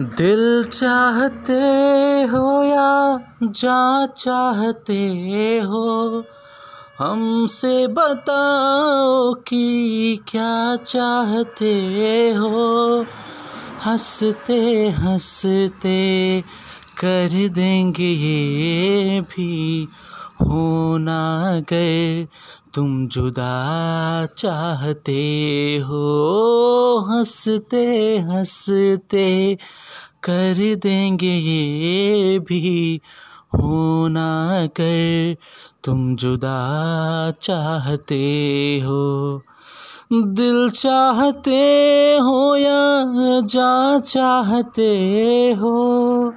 दिल चाहते हो या जा चाहते हो? हमसे बताओ कि क्या चाहते हो? हँसते हँसते कर देंगे ये भी होना अगर तुम जुदा चाहते हो। हँसते हँसते कर देंगे ये भी। होना कर, तुम जुदा चाहते हो। दिल चाहते हो या जा चाहते हो?